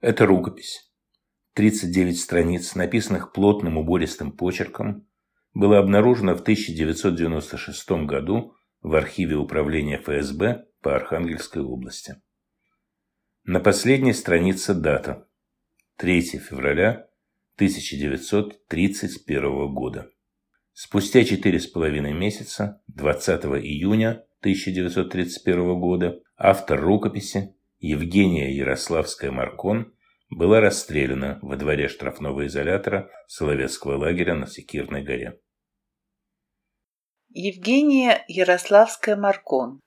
Это рукопись. 39 страниц, написанных плотным убористым почерком, была обнаружена в 1996 году в архиве управления ФСБ по Архангельской области. На последней странице дата. 3 февраля 1931 года. Спустя четыре с половиной месяца, 20 июня 1931 года, автор рукописи Евгения Ярославская-Маркон была расстреляна во дворе штрафного изолятора Соловецкого лагеря на Секирной горе. Евгения Ярославская-Маркон.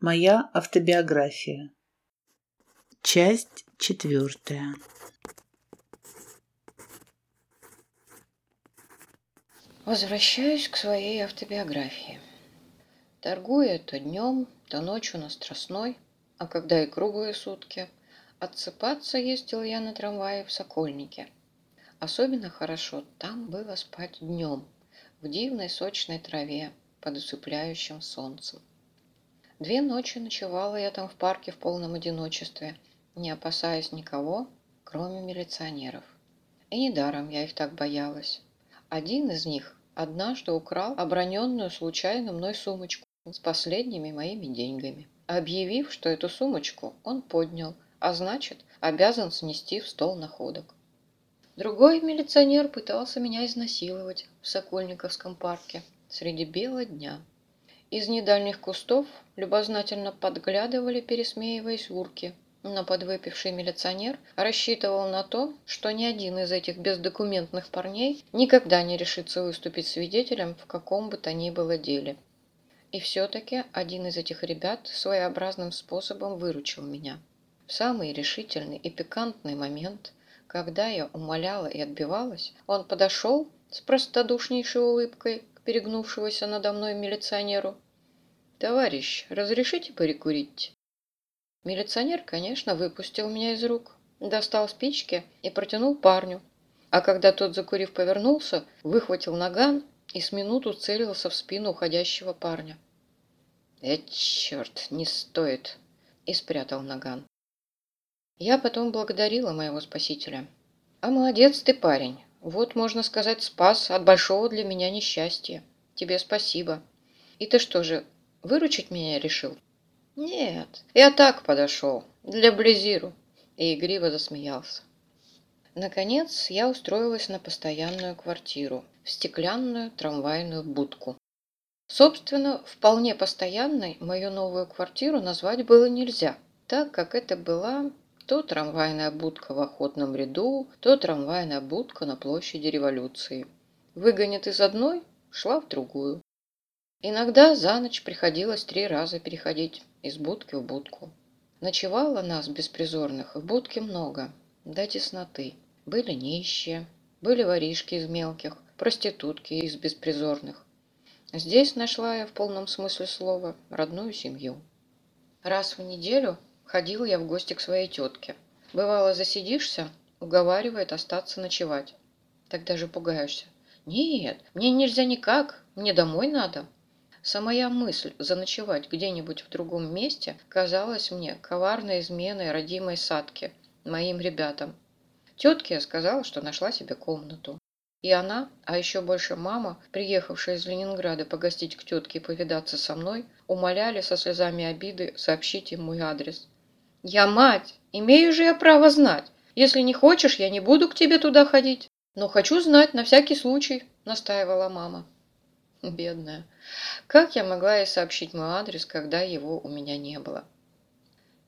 Моя автобиография. Часть четвертая. Возвращаюсь к своей автобиографии. Торгуя то днем, то ночью на Страстной, а когда и круглые сутки, отсыпаться ездил я на трамвае в Сокольнике. Особенно хорошо там было спать днем, в дивной сочной траве, под усыпляющим солнцем. Две ночи ночевала я там в парке в полном одиночестве, не опасаясь никого, кроме милиционеров. И недаром я их так боялась. Один из них однажды украл оброненную случайно мной сумочку с последними моими деньгами, объявив, что эту сумочку он поднял, а значит, обязан снести в стол находок. Другой милиционер пытался меня изнасиловать в Сокольниковском парке среди бела дня. Из недальних кустов любознательно подглядывали, пересмеиваясь урки, но подвыпивший милиционер рассчитывал на то, что ни один из этих бездокументных парней никогда не решится выступить свидетелем в каком бы то ни было деле. И все-таки один из этих ребят своеобразным способом выручил меня. В самый решительный и пикантный момент, когда я умоляла и отбивалась, он подошел с простодушнейшей улыбкой к перегнувшегося надо мной милиционеру. «Товарищ, разрешите перекурить?» Милиционер, конечно, выпустил меня из рук, достал спички и протянул парню. А когда тот, закурив, повернулся, выхватил наган и с минуту целился в спину уходящего парня. «Э, черт, не стоит!» и спрятал наган. Я потом благодарила моего спасителя. «А молодец ты, парень! Вот, можно сказать, спас от большого для меня несчастья. Тебе спасибо. И ты что же, выручить меня решил?» «Нет, я так подошел, для Близиру», и игриво засмеялся. Наконец, я устроилась на постоянную квартиру, в стеклянную трамвайную будку. Собственно, вполне постоянной мою новую квартиру назвать было нельзя, так как это была то трамвайная будка в охотном ряду, то трамвайная будка на площади революции. Выгонят из одной, шла в другую. Иногда за ночь приходилось три раза переходить из будки в будку. Ночевало нас, беспризорных, в будке много, до тесноты. Были нищие, были воришки из мелких, проститутки из беспризорных. Здесь нашла я в полном смысле слова родную семью. Раз в неделю ходила я в гости к своей тетке. Бывало, засидишься, уговаривает остаться ночевать. Тогда же пугаешься. Нет, мне нельзя никак, мне домой надо. Самая мысль заночевать где-нибудь в другом месте казалась мне коварной изменой родимой садки, моим ребятам. Тетке я сказала, что нашла себе комнату. И она, а еще больше мама, приехавшая из Ленинграда погостить к тетке и повидаться со мной, умоляли со слезами обиды сообщить им мой адрес. «Я мать! Имею же я право знать! Если не хочешь, я не буду к тебе туда ходить. Но хочу знать на всякий случай», — настаивала мама. Бедная. Как я могла ей сообщить мой адрес, когда его у меня не было?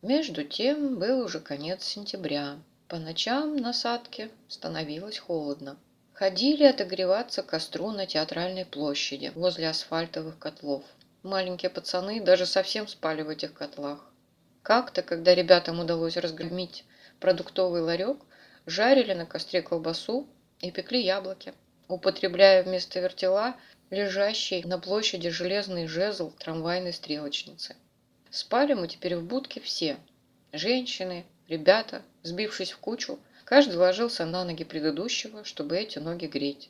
Между тем был уже конец сентября. По ночам на садке становилось холодно. Ходили отогреваться к костру на театральной площади, возле асфальтовых котлов. Маленькие пацаны даже совсем спали в этих котлах. Как-то, когда ребятам удалось разгромить продуктовый ларек, жарили на костре колбасу и пекли яблоки, употребляя вместо вертела лежащий на площади железный жезл трамвайной стрелочницы. Спали мы теперь в будке все. Женщины, ребята, сбившись в кучу, каждый ложился на ноги предыдущего, чтобы эти ноги греть.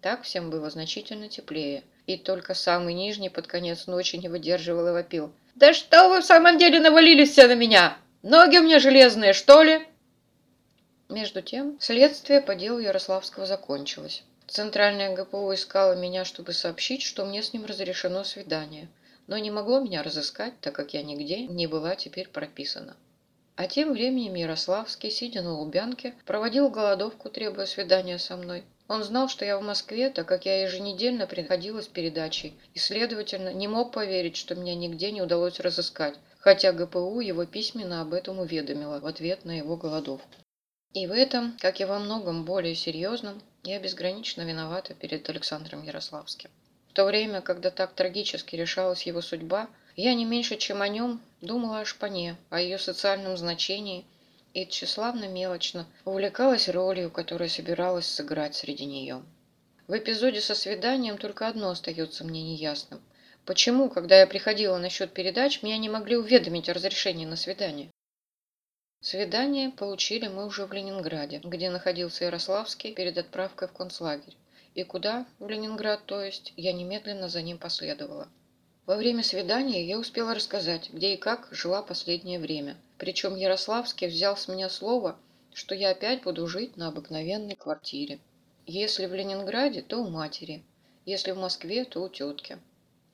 Так всем было значительно теплее, и только самый нижний под конец ночи не выдерживал и вопил. «Да что вы в самом деле навалились все на меня? Ноги у меня железные, что ли?» Между тем, следствие по делу Ярославского закончилось. Центральная ГПУ искала меня, чтобы сообщить, что мне с ним разрешено свидание, но не могло меня разыскать, так как я нигде не была теперь прописана. А тем временем Ярославский, сидя на Лубянке, проводил голодовку, требуя свидания со мной. Он знал, что я в Москве, так как я еженедельно приходила с передачей, и, следовательно, не мог поверить, что меня нигде не удалось разыскать, хотя ГПУ его письменно об этом уведомила в ответ на его голодовку. И в этом, как и во многом более серьезном, я безгранично виновата перед Александром Ярославским. В то время, когда так трагически решалась его судьба, я не меньше, чем о нем, думала о шпане, о ее социальном значении и тщеславно мелочно увлекалась ролью, которую собиралась сыграть среди нее. В эпизоде со свиданием только одно остается мне неясным. Почему, когда я приходила насчет передач, меня не могли уведомить о разрешении на свидание? Свидание получили мы уже в Ленинграде, где находился Ярославский перед отправкой в концлагерь. И куда, в Ленинград, то есть, я немедленно за ним последовала. Во время свидания я успела рассказать, где и как жила последнее время. Причем Ярославский взял с меня слово, что я опять буду жить на обыкновенной квартире. Если в Ленинграде, то у матери. Если в Москве, то у тетки.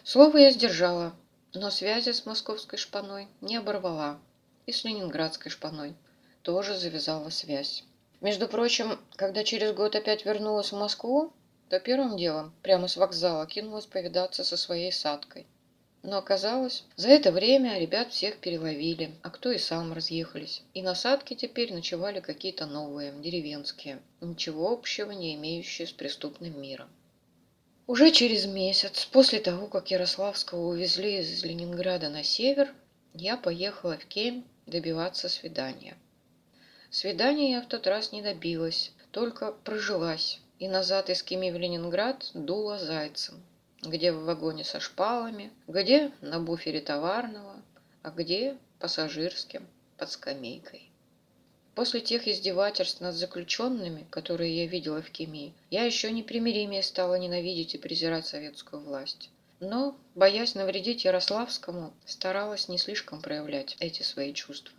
Слово я сдержала, но связи с московской шпаной не оборвала и с ленинградской шпаной. Тоже завязала связь. Между прочим, когда через год опять вернулась в Москву, то первым делом прямо с вокзала кинулась повидаться со своей садкой. Но оказалось, за это время ребят всех переловили, а кто и сам разъехались. И на садке теперь ночевали какие-то новые, деревенские, ничего общего не имеющие с преступным миром. Уже через месяц, после того, как Ярославского увезли из Ленинграда на север, я поехала в Кемь добиваться свидания. Свидания я в тот раз не добилась, только прожилась, и назад из Кеми в Ленинград дула зайцем, где в вагоне со шпалами, где на буфере товарного, а где пассажирским под скамейкой. После тех издевательств над заключенными, которые я видела в Кеми, я еще непримиримее стала ненавидеть и презирать советскую власть но, боясь навредить Ярославскому, старалась не слишком проявлять эти свои чувства.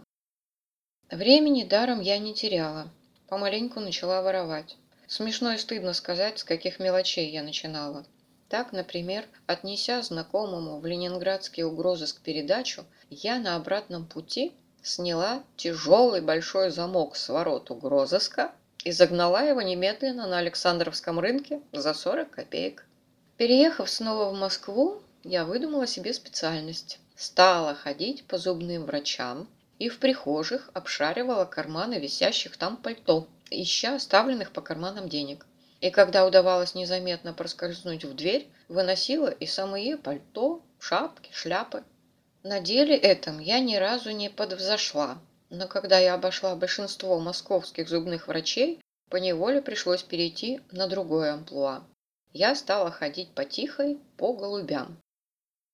Времени даром я не теряла, помаленьку начала воровать. Смешно и стыдно сказать, с каких мелочей я начинала. Так, например, отнеся знакомому в ленинградский угрозыск передачу, я на обратном пути сняла тяжелый большой замок с ворот угрозыска и загнала его немедленно на Александровском рынке за 40 копеек. Переехав снова в Москву, я выдумала себе специальность. Стала ходить по зубным врачам и в прихожих обшаривала карманы висящих там пальто, ища оставленных по карманам денег. И когда удавалось незаметно проскользнуть в дверь, выносила и самые пальто, шапки, шляпы. На деле этом я ни разу не подвзошла, но когда я обошла большинство московских зубных врачей, поневоле пришлось перейти на другое амплуа я стала ходить потихой по голубям.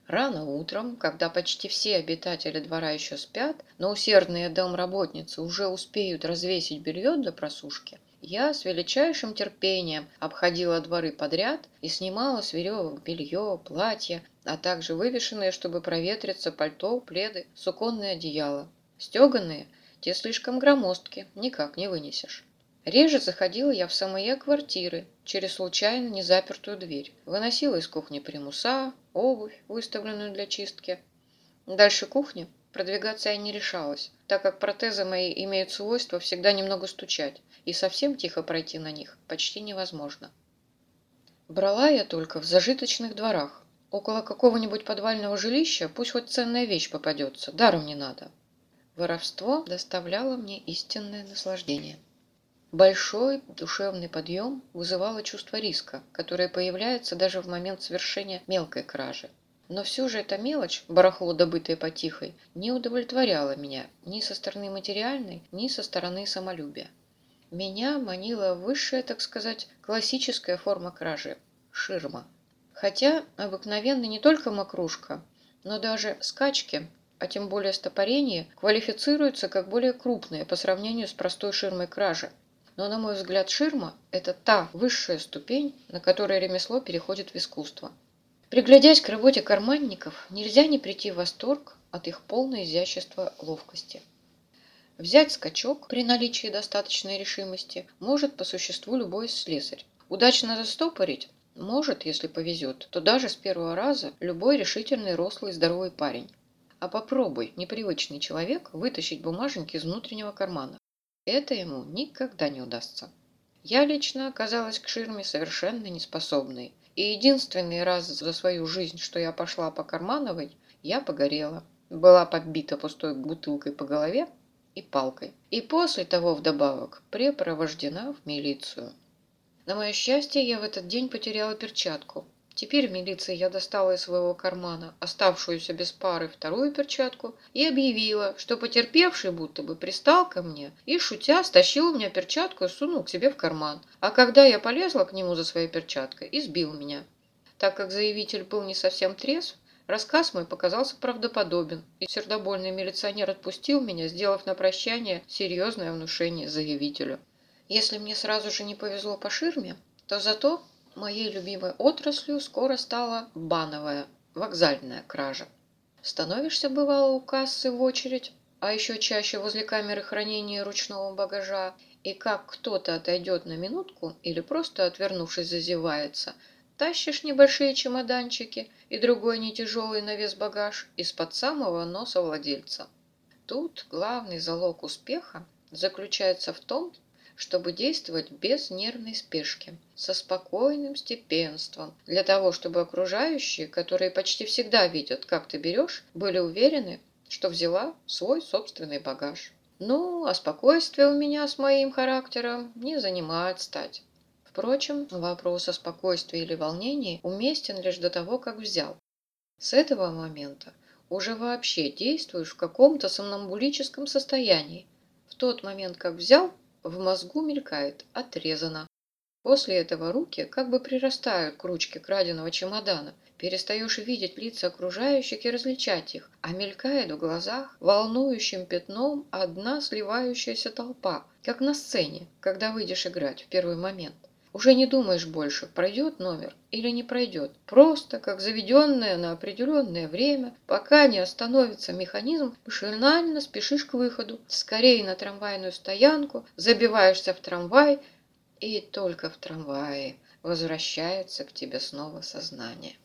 Рано утром, когда почти все обитатели двора еще спят, но усердные домработницы уже успеют развесить белье для просушки, я с величайшим терпением обходила дворы подряд и снимала с веревок белье, платья, а также вывешенные, чтобы проветриться, пальто, пледы, суконные одеяла. Стеганые, те слишком громоздки, никак не вынесешь. Реже заходила я в самые квартиры через случайно незапертую дверь. Выносила из кухни примуса, обувь, выставленную для чистки. Дальше кухни продвигаться я не решалась, так как протезы мои имеют свойство всегда немного стучать, и совсем тихо пройти на них почти невозможно. Брала я только в зажиточных дворах. Около какого-нибудь подвального жилища пусть хоть ценная вещь попадется, даром не надо. Воровство доставляло мне истинное наслаждение. Большой душевный подъем вызывало чувство риска, которое появляется даже в момент совершения мелкой кражи. Но все же эта мелочь, барахло, добытое потихой, не удовлетворяла меня ни со стороны материальной, ни со стороны самолюбия. Меня манила высшая, так сказать, классическая форма кражи – ширма. Хотя обыкновенно не только мокрушка, но даже скачки, а тем более стопорение, квалифицируются как более крупные по сравнению с простой ширмой кражи, но, на мой взгляд, ширма – это та высшая ступень, на которой ремесло переходит в искусство. Приглядясь к работе карманников, нельзя не прийти в восторг от их полного изящества ловкости. Взять скачок при наличии достаточной решимости может по существу любой слесарь. Удачно застопорить может, если повезет, то даже с первого раза любой решительный, рослый, здоровый парень. А попробуй, непривычный человек, вытащить бумажники из внутреннего кармана. Это ему никогда не удастся. Я лично оказалась к ширме совершенно неспособной. И единственный раз за свою жизнь, что я пошла по Кармановой, я погорела. Была подбита пустой бутылкой по голове и палкой. И после того вдобавок препровождена в милицию. На мое счастье, я в этот день потеряла перчатку. Теперь в милиции я достала из своего кармана оставшуюся без пары вторую перчатку и объявила, что потерпевший будто бы пристал ко мне и, шутя, стащил у меня перчатку и сунул к себе в карман. А когда я полезла к нему за своей перчаткой, избил меня. Так как заявитель был не совсем трезв, рассказ мой показался правдоподобен, и сердобольный милиционер отпустил меня, сделав на прощание серьезное внушение заявителю. Если мне сразу же не повезло по ширме, то зато моей любимой отраслью скоро стала бановая, вокзальная кража. Становишься, бывало, у кассы в очередь, а еще чаще возле камеры хранения ручного багажа, и как кто-то отойдет на минутку или просто, отвернувшись, зазевается, тащишь небольшие чемоданчики и другой не тяжелый на вес багаж из-под самого носа владельца. Тут главный залог успеха заключается в том, чтобы действовать без нервной спешки, со спокойным степенством, для того, чтобы окружающие, которые почти всегда видят, как ты берешь, были уверены, что взяла свой собственный багаж. Ну, а спокойствие у меня с моим характером не занимает стать. Впрочем, вопрос о спокойствии или волнении уместен лишь до того, как взял. С этого момента уже вообще действуешь в каком-то сомнамбулическом состоянии. В тот момент, как взял, в мозгу мелькает «отрезано». После этого руки как бы прирастают к ручке краденого чемодана. Перестаешь видеть лица окружающих и различать их, а мелькает в глазах волнующим пятном одна сливающаяся толпа, как на сцене, когда выйдешь играть в первый момент. Уже не думаешь больше, пройдет номер или не пройдет. Просто, как заведенное на определенное время, пока не остановится механизм, машинально спешишь к выходу. Скорее на трамвайную стоянку, забиваешься в трамвай, и только в трамвае возвращается к тебе снова сознание.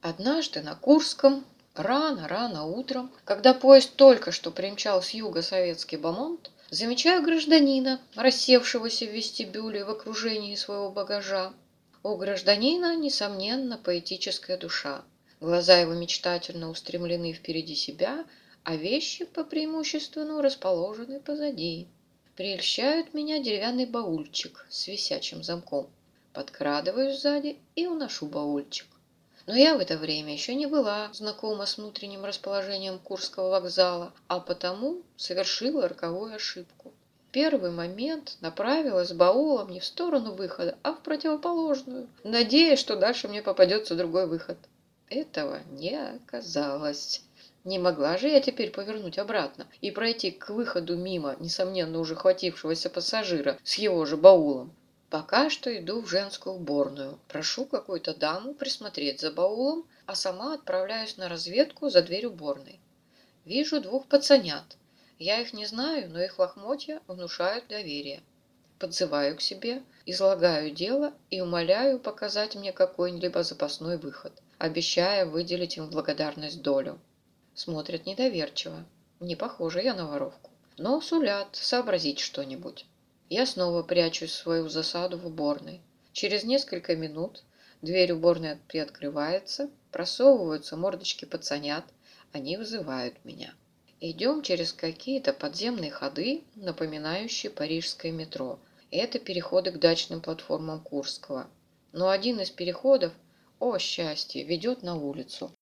Однажды на Курском рано-рано утром, когда поезд только что примчал с юга советский Бамонт, Замечаю гражданина, рассевшегося в вестибюле в окружении своего багажа. У гражданина, несомненно, поэтическая душа. Глаза его мечтательно устремлены впереди себя, а вещи по преимуществу расположены позади. Прельщают меня деревянный баульчик с висячим замком. Подкрадываюсь сзади и уношу баульчик. Но я в это время еще не была знакома с внутренним расположением Курского вокзала, а потому совершила роковую ошибку. В первый момент направилась с баулом не в сторону выхода, а в противоположную, надеясь, что дальше мне попадется другой выход. Этого не оказалось. Не могла же я теперь повернуть обратно и пройти к выходу мимо, несомненно, уже хватившегося пассажира с его же баулом. Пока что иду в женскую уборную. Прошу какую-то даму присмотреть за баулом, а сама отправляюсь на разведку за дверь уборной. Вижу двух пацанят. Я их не знаю, но их лохмотья внушают доверие. Подзываю к себе, излагаю дело и умоляю показать мне какой-либо запасной выход, обещая выделить им благодарность долю. Смотрят недоверчиво. Не похоже я на воровку. Но сулят сообразить что-нибудь. Я снова прячусь в свою засаду в уборной. Через несколько минут дверь уборной приоткрывается, просовываются мордочки пацанят, они вызывают меня. Идем через какие-то подземные ходы, напоминающие парижское метро. Это переходы к дачным платформам Курского. Но один из переходов, о счастье, ведет на улицу.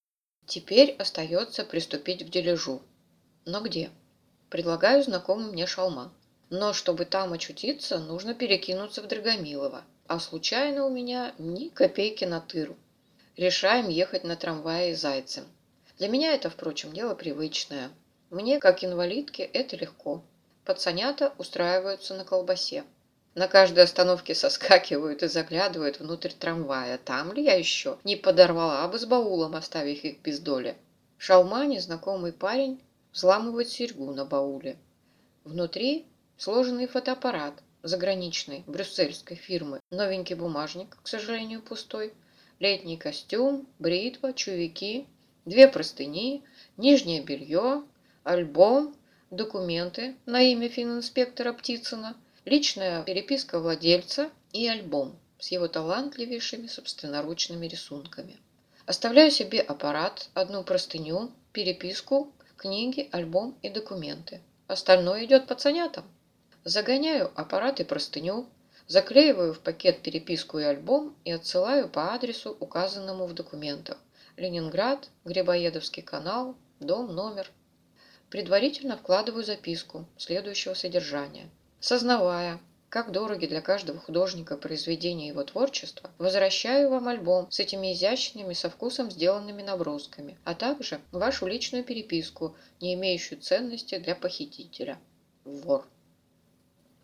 Теперь остается приступить к дележу. Но где? Предлагаю знакомый мне шалман. Но чтобы там очутиться, нужно перекинуться в Драгомилово. А случайно у меня ни копейки на тыру. Решаем ехать на трамвае Зайцем. Для меня это, впрочем, дело привычное. Мне, как инвалидке, это легко. Пацанята устраиваются на колбасе. На каждой остановке соскакивают и заглядывают внутрь трамвая. Там ли я еще не подорвала бы с баулом, оставив их без доли? В шалмане знакомый парень взламывает серьгу на бауле. Внутри сложенный фотоаппарат заграничной брюссельской фирмы, новенький бумажник, к сожалению, пустой, летний костюм, бритва, чувики, две простыни, нижнее белье, альбом, документы на имя фининспектора Птицына, личная переписка владельца и альбом с его талантливейшими собственноручными рисунками. Оставляю себе аппарат, одну простыню, переписку, книги, альбом и документы. Остальное идет пацанятам. Загоняю аппарат и простыню, заклеиваю в пакет переписку и альбом и отсылаю по адресу, указанному в документах. Ленинград, Грибоедовский канал, дом, номер. Предварительно вкладываю записку следующего содержания. Сознавая, как дороги для каждого художника произведения его творчества, возвращаю вам альбом с этими изящными, со вкусом сделанными набросками, а также вашу личную переписку, не имеющую ценности для похитителя. Вор.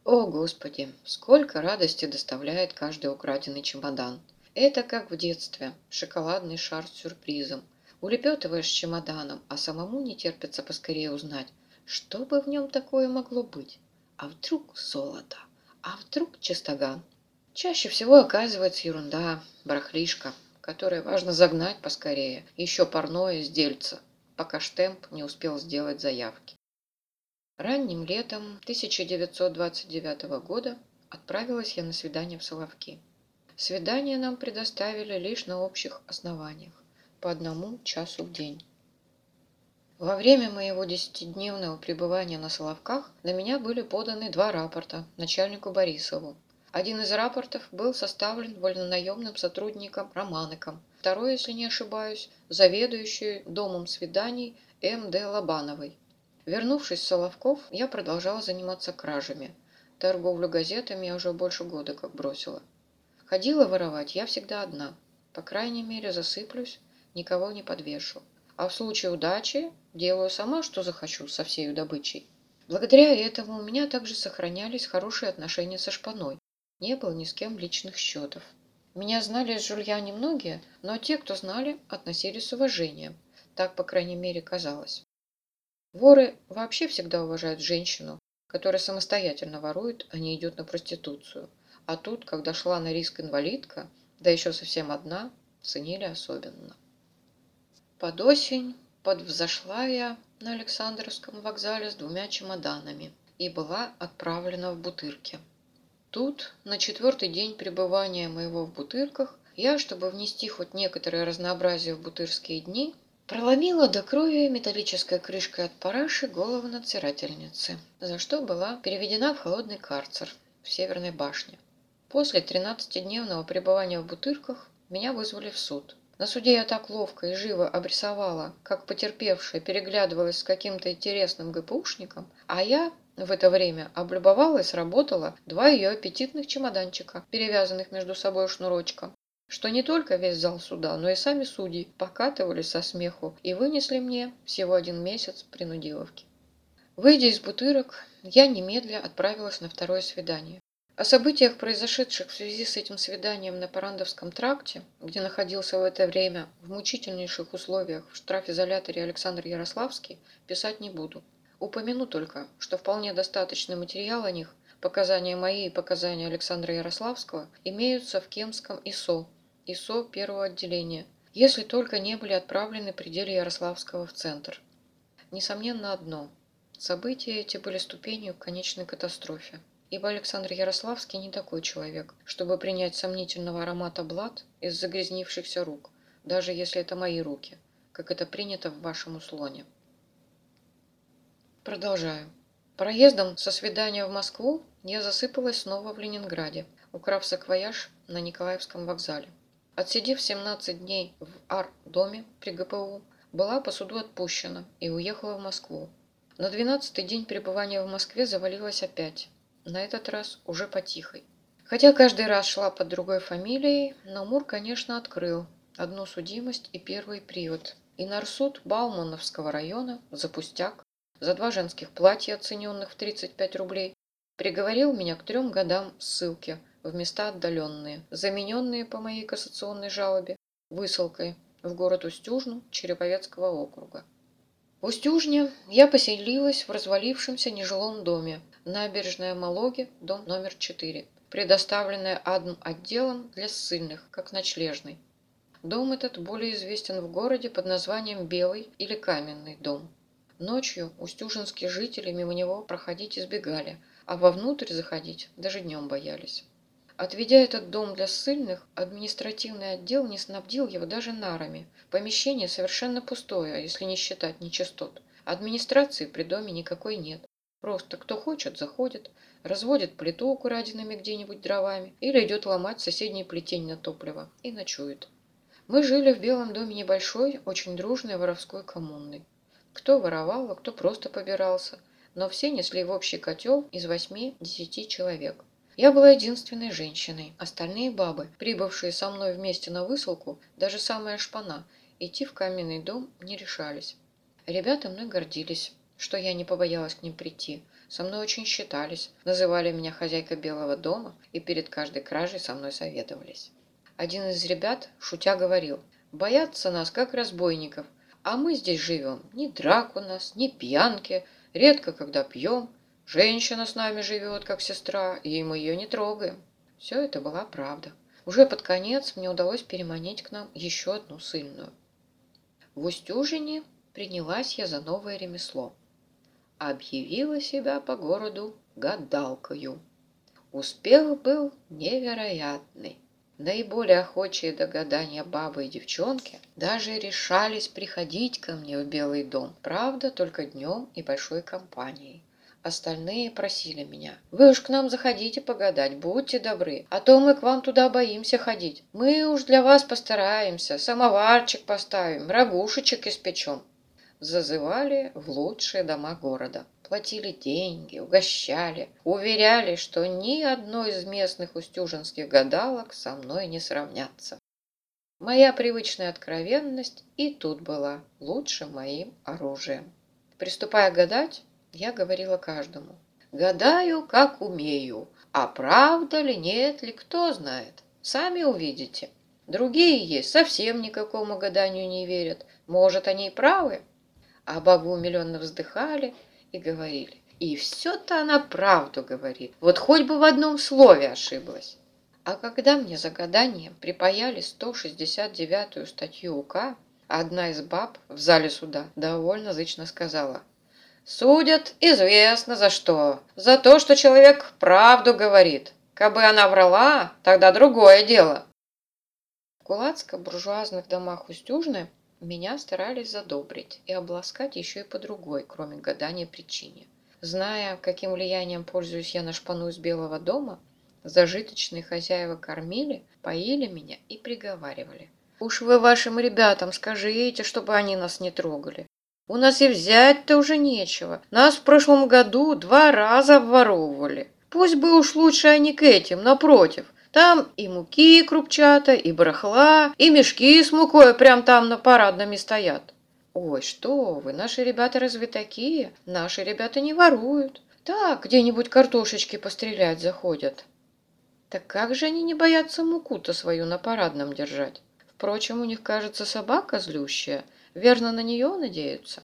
О, Господи, сколько радости доставляет каждый украденный чемодан. Это как в детстве, шоколадный шар с сюрпризом. Улепетываешь чемоданом, а самому не терпится поскорее узнать, что бы в нем такое могло быть. А вдруг золото? А вдруг чистоган? Чаще всего оказывается ерунда, барахлишка, которое важно загнать поскорее, еще парное с пока штемп не успел сделать заявки. Ранним летом 1929 года отправилась я на свидание в Соловки. Свидание нам предоставили лишь на общих основаниях, по одному часу в день. Во время моего десятидневного пребывания на Соловках на меня были поданы два рапорта начальнику Борисову. Один из рапортов был составлен вольнонаемным сотрудником Романыком, второй, если не ошибаюсь, заведующей домом свиданий М.Д. Лобановой. Вернувшись в Соловков, я продолжала заниматься кражами. Торговлю газетами я уже больше года как бросила. Ходила воровать я всегда одна. По крайней мере, засыплюсь, никого не подвешу. А в случае удачи делаю сама, что захочу со всей добычей. Благодаря этому у меня также сохранялись хорошие отношения со шпаной. Не было ни с кем личных счетов. Меня знали из жулья немногие, но те, кто знали, относились с уважением. Так, по крайней мере, казалось. Воры вообще всегда уважают женщину, которая самостоятельно ворует, а не идет на проституцию. А тут, когда шла на риск инвалидка, да еще совсем одна, ценили особенно. Под осень подвзошла я на Александровском вокзале с двумя чемоданами и была отправлена в Бутырки. Тут, на четвертый день пребывания моего в Бутырках, я, чтобы внести хоть некоторое разнообразие в бутырские дни, проломила до крови металлической крышкой от параши голову надзирательницы, за что была переведена в холодный карцер в Северной башне. После 13-дневного пребывания в Бутырках меня вызвали в суд – на суде я так ловко и живо обрисовала, как потерпевшая переглядывалась с каким-то интересным ГПУшником, а я в это время облюбовалась, работала два ее аппетитных чемоданчика, перевязанных между собой шнурочком, что не только весь зал суда, но и сами судьи покатывались со смеху и вынесли мне всего один месяц принудиловки. Выйдя из бутырок, я немедля отправилась на второе свидание. О событиях, произошедших в связи с этим свиданием на Парандовском тракте, где находился в это время в мучительнейших условиях в штрафизоляторе Александр Ярославский, писать не буду. Упомяну только, что вполне достаточный материал о них, показания мои и показания Александра Ярославского, имеются в Кемском ИСО, ИСО первого отделения, если только не были отправлены пределы Ярославского в центр. Несомненно одно – события эти были ступенью к конечной катастрофе ибо Александр Ярославский не такой человек, чтобы принять сомнительного аромата блат из загрязнившихся рук, даже если это мои руки, как это принято в вашем услоне. Продолжаю. Проездом со свидания в Москву я засыпалась снова в Ленинграде, украв саквояж на Николаевском вокзале. Отсидев 17 дней в Ар-доме при ГПУ, была по суду отпущена и уехала в Москву. На 12-й день пребывания в Москве завалилась опять, на этот раз уже потихой. Хотя каждый раз шла под другой фамилией, но Мур, конечно, открыл одну судимость и первый привод. И нарсуд Баумановского района за пустяк, за два женских платья, оцененных в 35 рублей, приговорил меня к трем годам ссылки в места отдаленные, замененные по моей кассационной жалобе высылкой в город Устюжну Череповецкого округа. В Устюжне я поселилась в развалившемся нежилом доме, набережная Малоги, дом номер 4, предоставленная одним отделом для ссыльных, как ночлежный. Дом этот более известен в городе под названием Белый или Каменный дом. Ночью устюжинские жители мимо него проходить избегали, а вовнутрь заходить даже днем боялись. Отведя этот дом для ссыльных, административный отдел не снабдил его даже нарами. Помещение совершенно пустое, если не считать нечистот. Администрации при доме никакой нет. Просто кто хочет, заходит, разводит плиту украденными где-нибудь дровами или идет ломать соседний плетень на топливо и ночует. Мы жили в Белом доме небольшой, очень дружной воровской коммуной. Кто воровал, а кто просто побирался, но все несли в общий котел из восьми-десяти человек. Я была единственной женщиной. Остальные бабы, прибывшие со мной вместе на высылку, даже самая шпана, идти в каменный дом не решались. Ребята мной гордились, что я не побоялась к ним прийти. Со мной очень считались, называли меня хозяйка Белого дома и перед каждой кражей со мной советовались. Один из ребят, шутя, говорил, «Боятся нас, как разбойников, а мы здесь живем. Ни драк у нас, ни пьянки, редко когда пьем, Женщина с нами живет, как сестра, и мы ее не трогаем. Все это была правда. Уже под конец мне удалось переманить к нам еще одну сыльную. В Устюжине принялась я за новое ремесло. Объявила себя по городу гадалкою. Успех был невероятный. Наиболее охочие до гадания бабы и девчонки даже решались приходить ко мне в Белый дом, правда, только днем и большой компанией. Остальные просили меня. «Вы уж к нам заходите погадать, будьте добры, а то мы к вам туда боимся ходить. Мы уж для вас постараемся, самоварчик поставим, рагушечек испечем». Зазывали в лучшие дома города. Платили деньги, угощали, уверяли, что ни одной из местных устюжинских гадалок со мной не сравнятся. Моя привычная откровенность и тут была лучшим моим оружием. Приступая гадать, я говорила каждому. Гадаю, как умею, а правда ли, нет ли, кто знает. Сами увидите. Другие есть, совсем никакому гаданию не верят. Может, они и правы? А бабы умиленно вздыхали и говорили. И все-то она правду говорит. Вот хоть бы в одном слове ошиблась. А когда мне за гаданием припаяли 169-ю статью УК, одна из баб в зале суда довольно зычно сказала – Судят известно за что. За то, что человек правду говорит. Кабы она врала, тогда другое дело. В кулацко-буржуазных домах Устюжны меня старались задобрить и обласкать еще и по другой, кроме гадания причине. Зная, каким влиянием пользуюсь я на шпану из Белого дома, зажиточные хозяева кормили, поили меня и приговаривали. «Уж вы вашим ребятам скажите, чтобы они нас не трогали. У нас и взять-то уже нечего. Нас в прошлом году два раза обворовывали. Пусть бы уж лучше они к этим, напротив. Там и муки крупчата, и барахла, и мешки с мукой прям там на парадными стоят. Ой, что вы, наши ребята разве такие? Наши ребята не воруют. Так, где-нибудь картошечки пострелять заходят. Так как же они не боятся муку-то свою на парадном держать? Впрочем, у них, кажется, собака злющая, Верно, на нее надеются?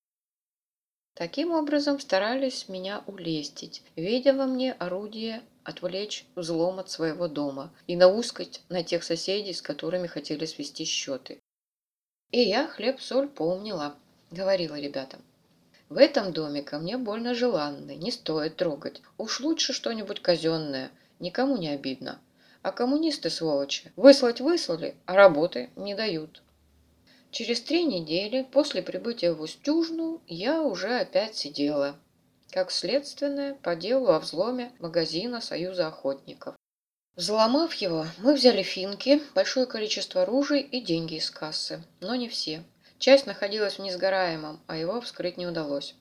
Таким образом старались меня улестить, видя во мне орудие отвлечь взлом от своего дома и наускать на тех соседей, с которыми хотели свести счеты. И я хлеб-соль помнила, говорила ребятам. В этом доме ко мне больно желанный, не стоит трогать. Уж лучше что-нибудь казенное, никому не обидно. А коммунисты, сволочи, выслать выслали, а работы не дают. Через три недели после прибытия в Устюжну я уже опять сидела, как следственное, по делу о взломе магазина Союза охотников. Взломав его, мы взяли финки, большое количество оружия и деньги из кассы, но не все. Часть находилась в несгораемом, а его вскрыть не удалось.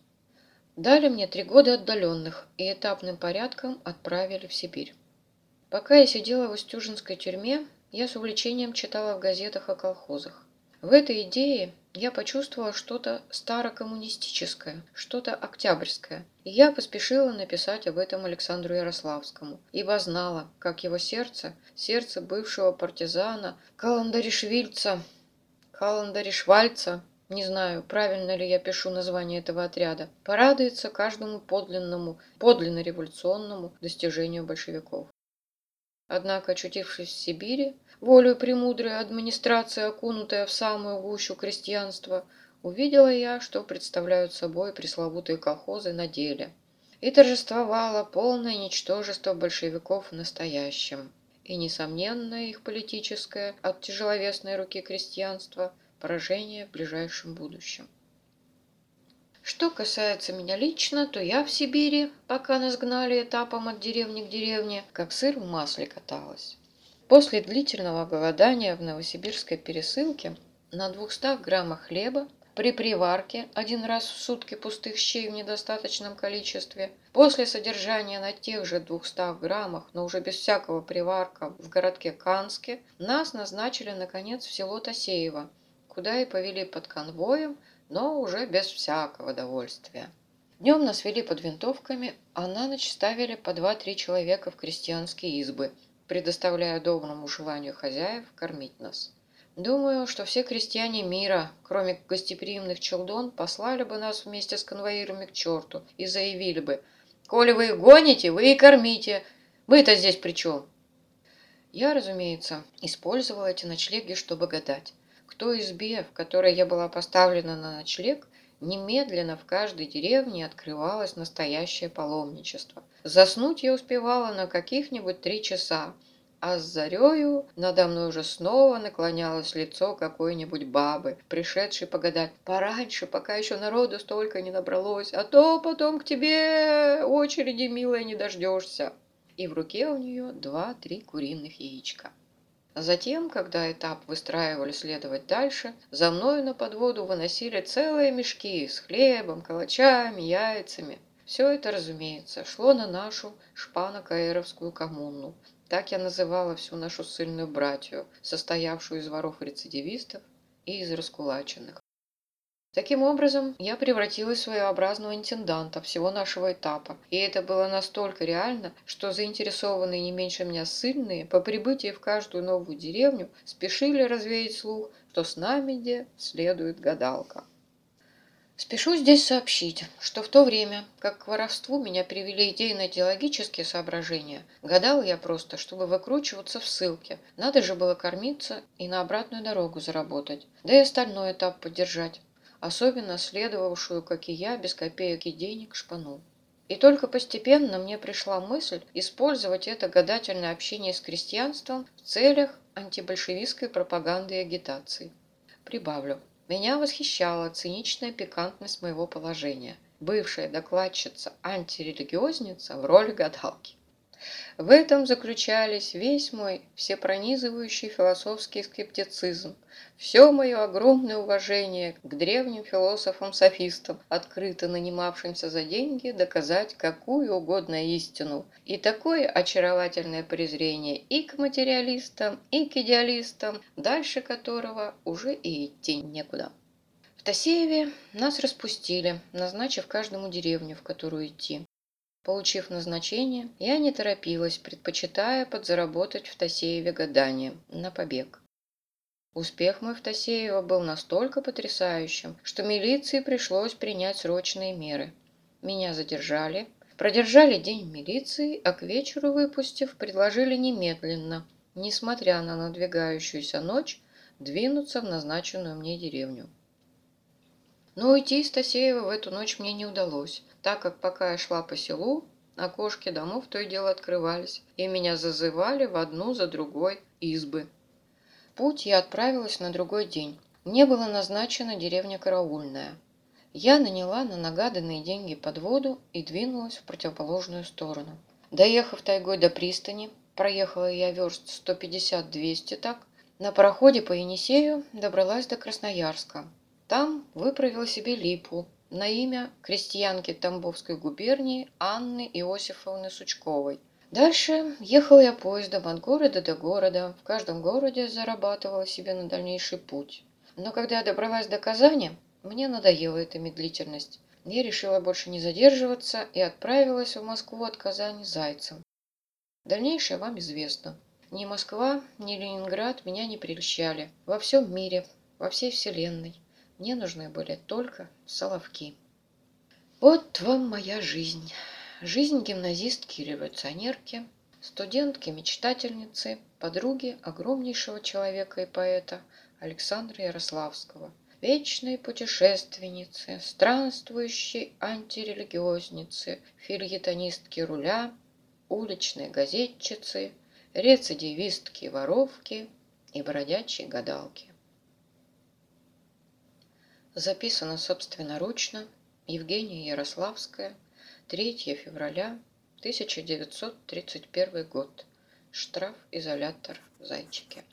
Дали мне три года отдаленных и этапным порядком отправили в Сибирь. Пока я сидела в Устюжинской тюрьме, я с увлечением читала в газетах о колхозах. В этой идее я почувствовала что-то старокоммунистическое, что-то октябрьское. И я поспешила написать об этом Александру Ярославскому, ибо знала, как его сердце, сердце бывшего партизана, каландаришвильца, каландаришвальца, не знаю, правильно ли я пишу название этого отряда, порадуется каждому подлинному, подлинно революционному достижению большевиков. Однако, очутившись в Сибири, волею премудрой администрации, окунутая в самую гущу крестьянства, увидела я, что представляют собой пресловутые колхозы на деле. И торжествовало полное ничтожество большевиков в настоящем. И несомненное их политическое от тяжеловесной руки крестьянства поражение в ближайшем будущем. Что касается меня лично, то я в Сибири, пока нас гнали этапом от деревни к деревне, как сыр в масле каталась. После длительного голодания в новосибирской пересылке на 200 граммах хлеба при приварке один раз в сутки пустых щей в недостаточном количестве, после содержания на тех же 200 граммах, но уже без всякого приварка в городке Канске, нас назначили, наконец, в село Тасеево, куда и повели под конвоем, но уже без всякого довольствия. Днем нас вели под винтовками, а на ночь ставили по два-три человека в крестьянские избы, предоставляя доброму желанию хозяев кормить нас. Думаю, что все крестьяне мира, кроме гостеприимных челдон, послали бы нас вместе с конвоирами к черту и заявили бы, «Коли вы их гоните, вы и кормите. Мы-то здесь при чем?» Я, разумеется, использовала эти ночлеги, чтобы гадать. Той избе, в которой я была поставлена на ночлег, немедленно в каждой деревне открывалось настоящее паломничество. Заснуть я успевала на каких-нибудь три часа, а с зарею надо мной уже снова наклонялось лицо какой-нибудь бабы, пришедшей погадать пораньше, пока еще народу столько не набралось, а то потом к тебе очереди, милая, не дождешься. И в руке у нее два-три куриных яичка. Затем, когда этап выстраивали следовать дальше, за мною на подводу выносили целые мешки с хлебом, калачами, яйцами. Все это, разумеется, шло на нашу шпано-каэровскую коммуну. Так я называла всю нашу сильную братью, состоявшую из воров-рецидивистов и из раскулаченных. Таким образом, я превратилась в своеобразного интенданта всего нашего этапа, и это было настолько реально, что заинтересованные не меньше меня ссыльные по прибытии в каждую новую деревню спешили развеять слух, что с нами где следует гадалка. Спешу здесь сообщить, что в то время, как к воровству меня привели идейно-идеологические соображения, гадал я просто, чтобы выкручиваться в ссылке. Надо же было кормиться и на обратную дорогу заработать, да и остальной этап поддержать особенно следовавшую, как и я, без копеек и денег шпану. И только постепенно мне пришла мысль использовать это гадательное общение с крестьянством в целях антибольшевистской пропаганды и агитации. Прибавлю, меня восхищала циничная пикантность моего положения. Бывшая докладчица, антирелигиозница в роли гадалки. В этом заключались весь мой всепронизывающий философский скептицизм, все мое огромное уважение к древним философам-софистам, открыто нанимавшимся за деньги доказать какую угодно истину, и такое очаровательное презрение и к материалистам, и к идеалистам, дальше которого уже и идти некуда. В Тасееве нас распустили, назначив каждому деревню, в которую идти. Получив назначение, я не торопилась, предпочитая подзаработать в Тасееве гаданием на побег. Успех мой в Тасеево был настолько потрясающим, что милиции пришлось принять срочные меры. Меня задержали, продержали день в милиции, а к вечеру выпустив, предложили немедленно, несмотря на надвигающуюся ночь, двинуться в назначенную мне деревню. Но уйти из Тасеева в эту ночь мне не удалось так как пока я шла по селу, окошки домов то и дело открывались, и меня зазывали в одну за другой избы. Путь я отправилась на другой день. Мне было назначена деревня Караульная. Я наняла на нагаданные деньги подводу и двинулась в противоположную сторону. Доехав тайгой до пристани, проехала я верст 150-200 так, на пароходе по Енисею добралась до Красноярска. Там выправила себе липу, на имя крестьянки Тамбовской губернии Анны Иосифовны Сучковой. Дальше ехал я поездом от города до города. В каждом городе зарабатывала себе на дальнейший путь. Но когда я добралась до Казани, мне надоела эта медлительность. Я решила больше не задерживаться и отправилась в Москву от Казани зайцем. Дальнейшее вам известно. Ни Москва, ни Ленинград меня не прельщали. Во всем мире, во всей вселенной Мне нужны были только соловки. Вот вам моя жизнь. Жизнь гимназистки-революционерки, студентки-мечтательницы, подруги огромнейшего человека и поэта Александра Ярославского, вечной путешественницы, странствующей антирелигиозницы, фильетонистки руля, уличной газетчицы, рецидивистки-воровки и бродячей гадалки. Записано собственноручно Евгения Ярославская, 3 февраля 1931 год. Штраф-изолятор Зайчики.